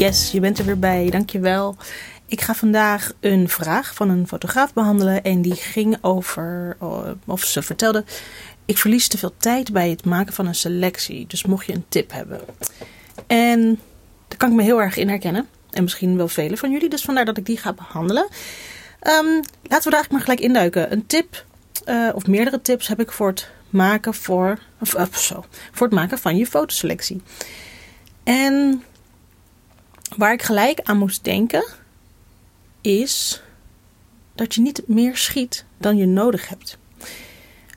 Yes, je bent er weer bij. Dankjewel. Ik ga vandaag een vraag van een fotograaf behandelen. En die ging over, oh, of ze vertelde, ik verlies te veel tijd bij het maken van een selectie. Dus mocht je een tip hebben. En daar kan ik me heel erg in herkennen. En misschien wel velen van jullie. Dus vandaar dat ik die ga behandelen. Um, laten we daar eigenlijk maar gelijk induiken. Een tip, uh, of meerdere tips heb ik voor het maken, voor, of, uh, zo, voor het maken van je fotoselectie. En waar ik gelijk aan moest denken, is dat je niet meer schiet dan je nodig hebt.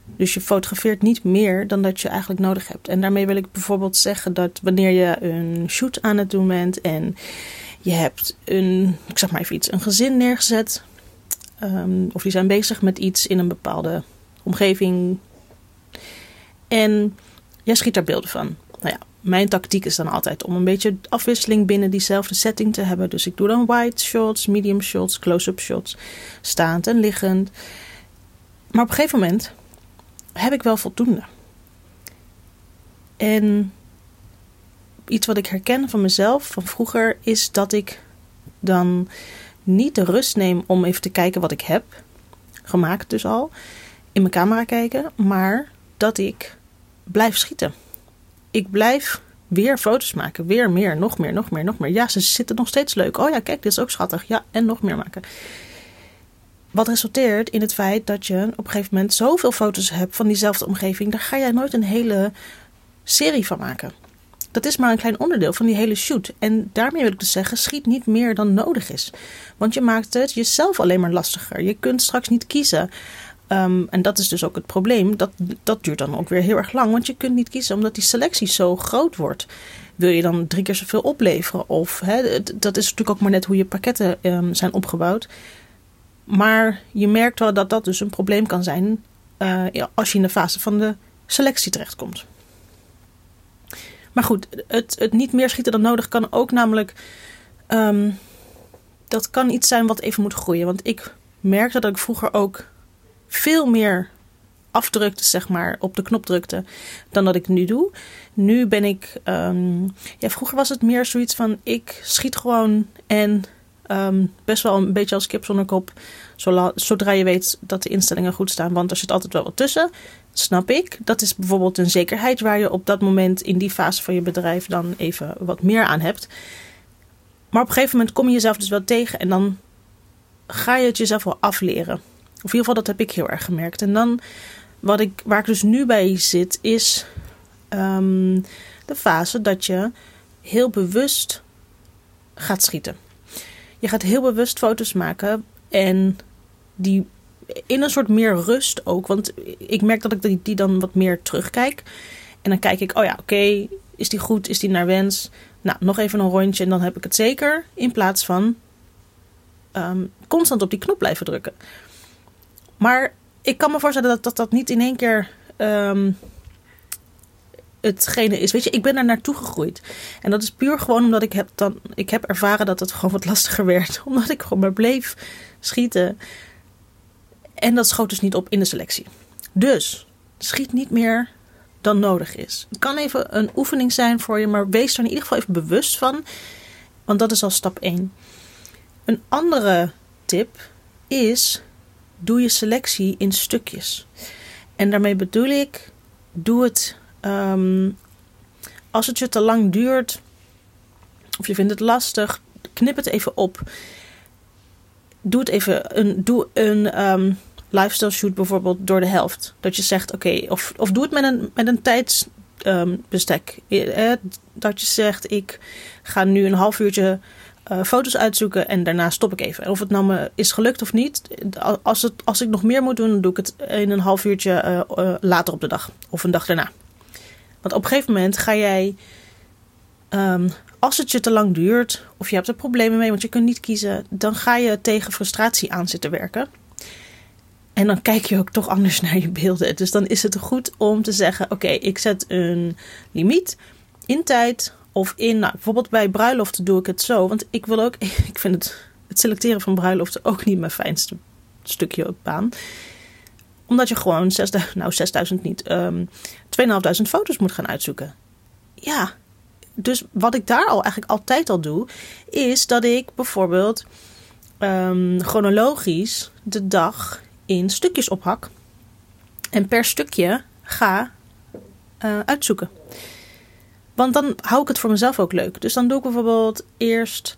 Dus je fotografeert niet meer dan dat je eigenlijk nodig hebt. En daarmee wil ik bijvoorbeeld zeggen dat wanneer je een shoot aan het doen bent en je hebt een, ik zeg maar even iets, een gezin neergezet. Um, of die zijn bezig met iets in een bepaalde omgeving. En jij schiet daar beelden van. Nou ja, mijn tactiek is dan altijd om een beetje afwisseling binnen diezelfde setting te hebben. Dus ik doe dan wide shots, medium shots, close-up shots, staand en liggend. Maar op een gegeven moment heb ik wel voldoende. En iets wat ik herken van mezelf van vroeger is dat ik dan niet de rust neem om even te kijken wat ik heb. Gemaakt dus al. In mijn camera kijken. Maar dat ik blijf schieten ik blijf weer foto's maken. Weer meer, nog meer, nog meer, nog meer. Ja, ze zitten nog steeds leuk. Oh ja, kijk, dit is ook schattig. Ja, en nog meer maken. Wat resulteert in het feit dat je op een gegeven moment zoveel foto's hebt van diezelfde omgeving. Daar ga jij nooit een hele serie van maken. Dat is maar een klein onderdeel van die hele shoot. En daarmee wil ik dus zeggen, schiet niet meer dan nodig is. Want je maakt het jezelf alleen maar lastiger. Je kunt straks niet kiezen. Um, en dat is dus ook het probleem. Dat, dat duurt dan ook weer heel erg lang. Want je kunt niet kiezen omdat die selectie zo groot wordt. Wil je dan drie keer zoveel opleveren? Of dat is natuurlijk ook maar net hoe je pakketten um, zijn opgebouwd. Maar je merkt wel dat dat dus een probleem kan zijn uh, als je in de fase van de selectie terechtkomt. Maar goed, het, het niet meer schieten dan nodig kan ook namelijk. Um, dat kan iets zijn wat even moet groeien. Want ik merkte dat ik vroeger ook veel meer afdrukte, zeg maar, op de knop drukte dan dat ik nu doe. Nu ben ik, um, ja, vroeger was het meer zoiets van ik schiet gewoon en um, best wel een beetje als kip zonder kop, zodra je weet dat de instellingen goed staan. Want er zit altijd wel wat tussen, snap ik. Dat is bijvoorbeeld een zekerheid waar je op dat moment in die fase van je bedrijf dan even wat meer aan hebt. Maar op een gegeven moment kom je jezelf dus wel tegen en dan ga je het jezelf wel afleren. Of in ieder geval, dat heb ik heel erg gemerkt. En dan, wat ik, waar ik dus nu bij zit, is um, de fase dat je heel bewust gaat schieten. Je gaat heel bewust foto's maken en die in een soort meer rust ook. Want ik merk dat ik die, die dan wat meer terugkijk. En dan kijk ik, oh ja, oké, is die goed? Is die naar wens? Nou, nog even een rondje en dan heb ik het zeker. In plaats van um, constant op die knop blijven drukken. Maar ik kan me voorstellen dat dat, niet in één keer um, hetgene is. Weet je, ik ben daar naartoe gegroeid. En dat is puur gewoon omdat ik heb, dan, ik heb ervaren dat het gewoon wat lastiger werd. Omdat ik gewoon maar bleef schieten. En dat schoot dus niet op in de selectie. Dus schiet niet meer dan nodig is. Het kan even een oefening zijn voor je, maar wees er in ieder geval even bewust van. Want dat is al stap 1. Een andere tip is doe je selectie in stukjes. En daarmee bedoel ik, doe het um, als het je te lang duurt of je vindt het lastig, knip het even op. Doe het even, een, doe een um, lifestyle shoot bijvoorbeeld door de helft. Dat je zegt, oké, of, of doe het met een, met een tijdsbestek. Um, eh, dat je zegt, ik ga nu een half uurtje uh, foto's uitzoeken en daarna stop ik even. Of het nou is gelukt of niet. Als, het, als ik nog meer moet doen, dan doe ik het in een half uurtje uh, uh, later op de dag. Of een dag daarna. Want op een gegeven moment ga jij. Um, als het je te lang duurt, of je hebt er problemen mee, want je kunt niet kiezen, dan ga je tegen frustratie aan zitten werken. En dan kijk je ook toch anders naar je beelden. Dus dan is het goed om te zeggen: Oké, ik zet een limiet in tijd of in, nou, bijvoorbeeld bij bruiloften doe ik het zo. Want ik wil ook, ik vind het, het selecteren van bruiloften ook niet mijn fijnste stukje baan. Omdat je gewoon 6000, nou 6000 niet, um, ehm, 2500 foto's moet gaan uitzoeken. Ja, dus wat ik daar al eigenlijk altijd al doe, is dat ik bijvoorbeeld ehm, chronologisch de dag in stukjes ophak. En per stukje ga uh, uitzoeken. Want dan hou ik het voor mezelf ook leuk. Dus dan doe ik bijvoorbeeld eerst.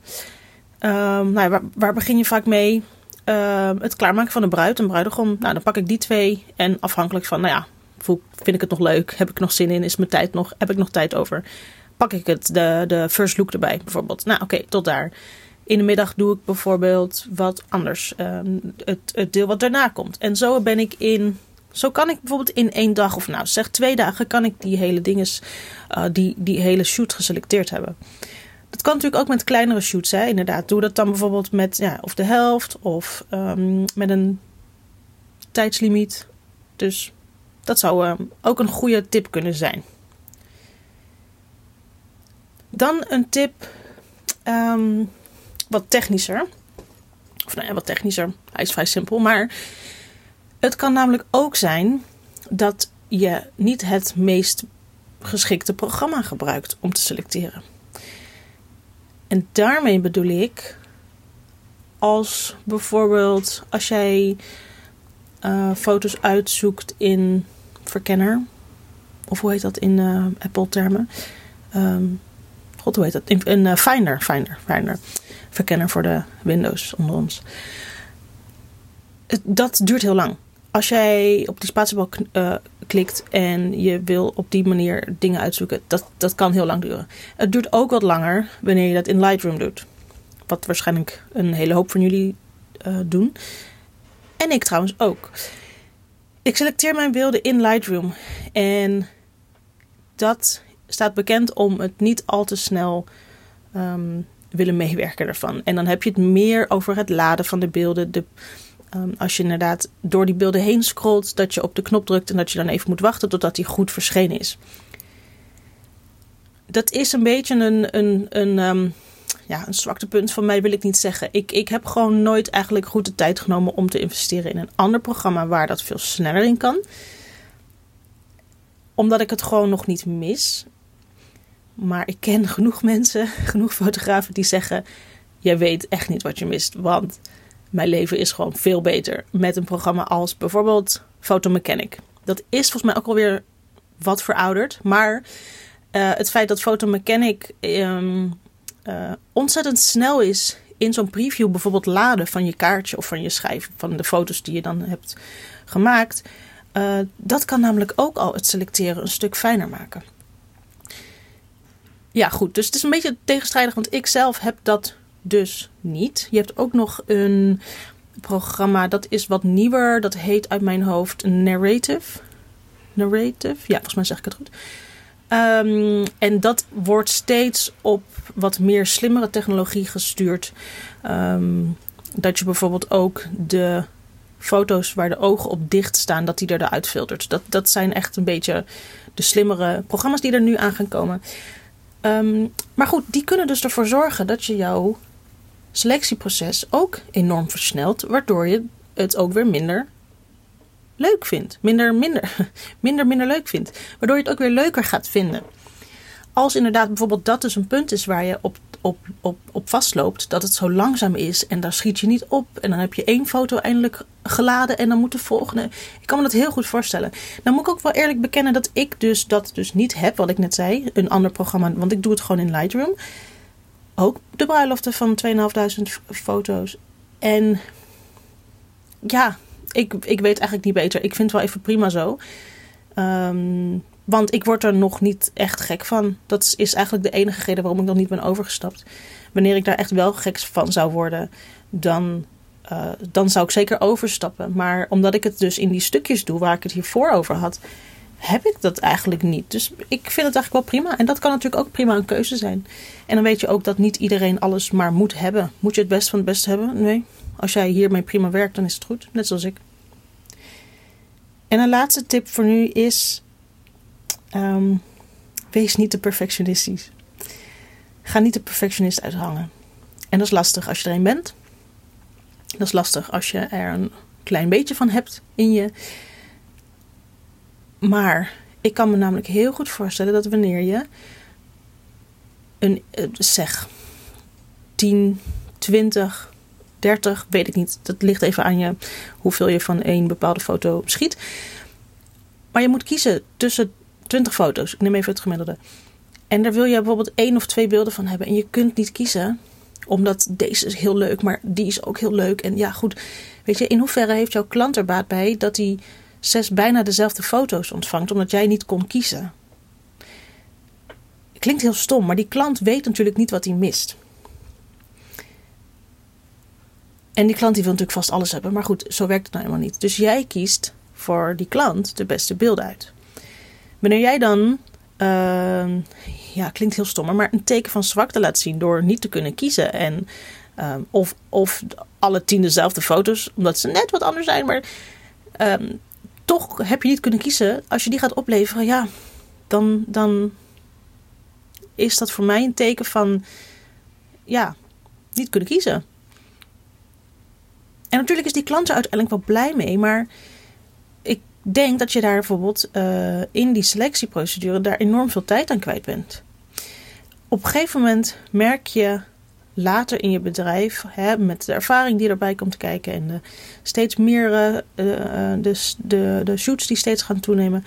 Um, nou, waar, waar, begin je vaak mee? Um, het klaarmaken van een bruid en bruidegom. Nou, dan pak ik die twee. En afhankelijk van, nou ja, vind ik het nog leuk? Heb ik nog zin in? Is mijn tijd nog? Heb ik nog tijd over? Pak ik het, de, de first look erbij bijvoorbeeld. Nou, oké, tot daar. In de middag doe ik bijvoorbeeld wat anders. Um, het, het deel wat daarna komt. En zo ben ik in zo kan ik bijvoorbeeld in één dag of nou zeg twee dagen kan ik die hele dinges, uh, die, die hele shoot geselecteerd hebben. Dat kan natuurlijk ook met kleinere shoots, hè? inderdaad. Doe dat dan bijvoorbeeld met ja, of de helft of um, met een tijdslimiet. Dus dat zou um, ook een goede tip kunnen zijn. Dan een tip um, wat technischer. Of nou ja, wat technischer. Hij is vrij simpel, maar het kan namelijk ook zijn dat je niet het meest geschikte programma gebruikt om te selecteren. En daarmee bedoel ik als bijvoorbeeld als jij uh, foto's uitzoekt in Verkenner, of hoe heet dat in uh, Apple-termen? Um, God, hoe heet dat? In, uh, Finder, Finder, Finder. Verkenner voor de Windows onder ons. Dat duurt heel lang als jij op die spatiebal uh, klikt en je wil op die manier dingen uitzoeken, dat, dat kan heel lang duren. Het duurt ook wat langer wanneer je dat in Lightroom doet. Wat waarschijnlijk een hele hoop van jullie uh, doen. En ik trouwens ook. Ik selecteer mijn beelden in Lightroom. En dat staat bekend om het niet al te snel um, willen meewerken ervan. En dan heb je het meer over het laden van de beelden, de Ehm, als je inderdaad door die beelden heen scrolt, dat je op de knop drukt en dat je dan even moet wachten totdat die goed verschenen is. Dat is een beetje een, een, een, um, ja, een zwaktepunt van mij, wil ik niet zeggen. Ik, ik heb gewoon nooit eigenlijk goed de tijd genomen om te investeren in een ander programma waar dat veel sneller in kan. Omdat ik het gewoon nog niet mis. Maar ik ken genoeg mensen, genoeg fotografen die zeggen: Jij weet echt niet wat je mist. Want mijn leven is gewoon veel beter met een programma als bijvoorbeeld Photomechanic. Dat is volgens mij ook alweer wat verouderd. Maar uh, het feit dat Photomechanic um, uh, ontzettend snel is in zo'n preview bijvoorbeeld laden van je kaartje of van je schijf, van de foto's die je dan hebt gemaakt. Uh, dat kan namelijk ook al het selecteren een stuk fijner maken. Ja, goed. Dus het is een beetje tegenstrijdig, want ik zelf heb dat dus niet. Je hebt ook nog een programma dat is wat nieuwer. Dat heet uit mijn hoofd Narrative. Narrative? Ja, volgens mij zeg ik het goed. Um, en dat wordt steeds op wat meer slimmere technologie gestuurd. Um, dat je bijvoorbeeld ook de foto's waar de ogen op dicht staan, dat die er eruit filtert. Dat, dat zijn echt een beetje de slimmere programma's die er nu aan gaan komen. Um, maar goed, die kunnen dus ervoor zorgen dat je jouw selectieproces ook enorm versnelt, waardoor je het ook weer minder leuk vindt. Minder, minder, minder, minder leuk vindt. Waardoor je het ook weer leuker gaat vinden. Als inderdaad bijvoorbeeld dat dus een punt is waar je op, op, op, op vastloopt, dat het zo langzaam is en daar schiet je niet op. En dan heb je één foto eindelijk geladen en dan moet de volgende. Ik kan me dat heel goed voorstellen. Dan moet ik ook wel eerlijk bekennen dat ik dus dat dus niet heb, wat ik net zei. Een ander programma, want ik doe het gewoon in Lightroom ook de bruiloften van 2500 foto's. En ja, ik, ik weet eigenlijk niet beter. Ik vind het wel even prima zo. Um, want ik word er nog niet echt gek van. Dat is eigenlijk de enige reden waarom ik nog niet ben overgestapt. Wanneer ik daar echt wel gek van zou worden, dan, uh, dan zou ik zeker overstappen. Maar omdat ik het dus in die stukjes doe waar ik het hiervoor over had, heb ik dat eigenlijk niet. Dus ik vind het eigenlijk wel prima. En dat kan natuurlijk ook prima een keuze zijn. En dan weet je ook dat niet iedereen alles maar moet hebben. Moet je het best van het best hebben? Nee. Als jij hiermee prima werkt, dan is het goed. Net zoals ik. En een laatste tip voor nu is: um, wees niet te perfectionistisch. Ga niet de perfectionist uithangen. En dat is lastig als je er een bent. Dat is lastig als je er een klein beetje van hebt in je. Maar ik kan me namelijk heel goed voorstellen dat wanneer je een, eh, zeg, 10, 20, 30, weet ik niet. Dat ligt even aan je hoeveel je van één bepaalde foto schiet. Maar je moet kiezen tussen 20 foto's. Ik neem even het gemiddelde. En daar wil je bijvoorbeeld één of twee beelden van hebben. En je kunt niet kiezen, omdat deze is heel leuk, maar die is ook heel leuk. En ja, goed. Weet je, in hoeverre heeft jouw klant er baat bij dat hij zes bijna dezelfde foto's ontvangt, omdat jij niet kon kiezen? Klinkt heel stom, maar die klant weet natuurlijk niet wat hij mist. En die klant die wil natuurlijk vast alles hebben, maar goed, zo werkt het nou helemaal niet. Dus jij kiest voor die klant de beste beelden uit. Wanneer jij dan, uh, ja, klinkt heel stom, maar een teken van zwakte laat zien door niet te kunnen kiezen en uh, of, of alle tien dezelfde foto's, omdat ze net wat anders zijn, maar uh, toch heb je niet kunnen kiezen. Als je die gaat opleveren, ja, dan, dan is dat voor mij een teken van, ja, niet kunnen kiezen. En natuurlijk is die klant er uiteindelijk wel blij mee, maar ik denk dat je daar bijvoorbeeld uh, in die selectieprocedure daar enorm veel tijd aan kwijt bent. Op een gegeven moment merk je later in je bedrijf, hè, met de ervaring die erbij komt kijken en de steeds meer uh, de, de, de shoots die steeds gaan toenemen,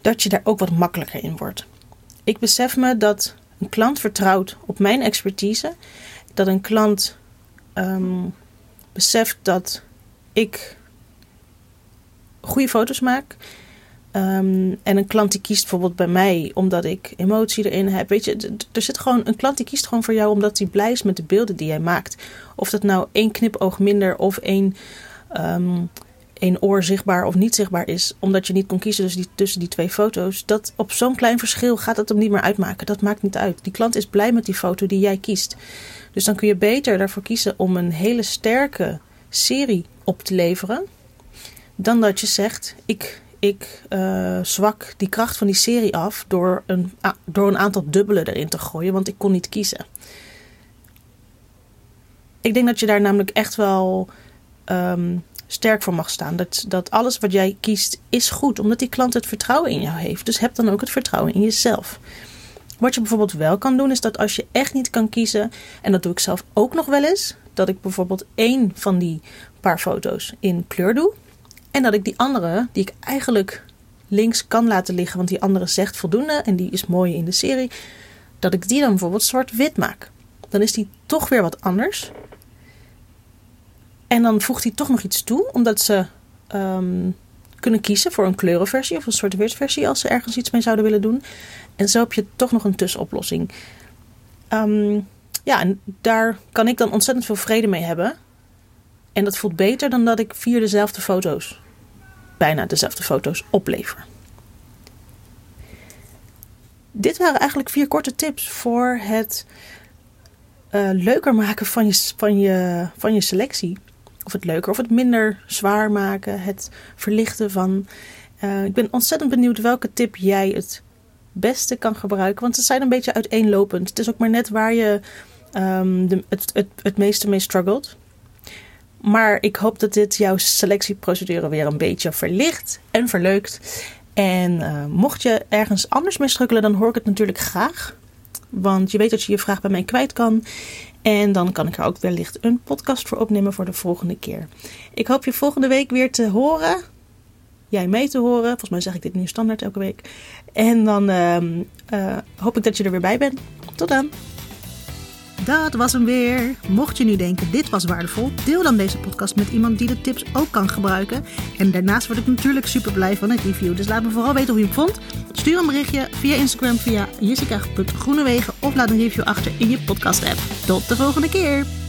dat je daar ook wat makkelijker in wordt. Ik besef me dat een klant vertrouwt op mijn expertise, dat een klant um, beseft dat ik goede foto's maak. Um, en een klant die kiest bijvoorbeeld bij mij omdat ik emotie erin heb. Weet je, er zit gewoon een klant die kiest gewoon voor jou omdat hij blij is met de beelden die jij maakt. Of dat nou één knipoog minder of één, um, één oor zichtbaar of niet zichtbaar is. Omdat je niet kon kiezen tussen die, tussen die twee foto's. Dat op zo'n klein verschil gaat het hem niet meer uitmaken. Dat maakt niet uit. Die klant is blij met die foto die jij kiest. Dus dan kun je beter daarvoor kiezen om een hele sterke serie op te leveren. Dan dat je zegt, ik, ik uh, zwak die kracht van die serie af door een, door een aantal dubbelen erin te gooien, want ik kon niet kiezen. Ik denk dat je daar namelijk echt wel um, sterk voor mag staan. Dat, dat alles wat jij kiest is goed, omdat die klant het vertrouwen in jou heeft. Dus heb dan ook het vertrouwen in jezelf. Wat je bijvoorbeeld wel kan doen, is dat als je echt niet kan kiezen, en dat doe ik zelf ook nog wel eens, dat ik bijvoorbeeld één van die paar foto's in kleur doe. En dat ik die andere, die ik eigenlijk links kan laten liggen, want die andere zegt voldoende en die is mooi in de serie, dat ik die dan bijvoorbeeld zwart-wit maak. Dan is die toch weer wat anders. En dan voegt hij toch nog iets toe, omdat ze um, kunnen kiezen voor een kleurenversie of een zwart-wit versie als ze ergens iets mee zouden willen doen. En zo heb je toch nog een tussenoplossing. Um, ja, en daar kan ik dan ontzettend veel vrede mee hebben. En dat voelt beter dan dat ik vier dezelfde foto's, bijna dezelfde foto's, oplever. Dit waren eigenlijk vier korte tips voor het uh, leuker maken van je, van, je, van je selectie. Of het leuker of het minder zwaar maken. Het verlichten van. Uh, ik ben ontzettend benieuwd welke tip jij het beste kan gebruiken. Want ze zijn een beetje uiteenlopend. Het is ook maar net waar je um, de, het, het, het meeste mee struggelt. Maar ik hoop dat dit jouw selectieprocedure weer een beetje verlicht en verleukt. En uh, mocht je ergens anders mee struggelen, dan hoor ik het natuurlijk graag. Want je weet dat je je vraag bij mij kwijt kan. En dan kan ik er ook wellicht een podcast voor opnemen voor de volgende keer. Ik hoop je volgende week weer te horen. Jij mee te horen. Volgens mij zeg ik dit nu standaard elke week. En dan uh, uh, hoop ik dat je er weer bij bent. Tot dan. Dat was hem weer. Mocht je nu denken dit was waardevol, deel dan deze podcast met iemand die de tips ook kan gebruiken. En daarnaast word ik natuurlijk super blij van een review. Dus laat me vooral weten hoe je hem vond. Stuur een berichtje via Instagram via jessica.groenewegen of laat een review achter in je podcast app. Tot de volgende keer.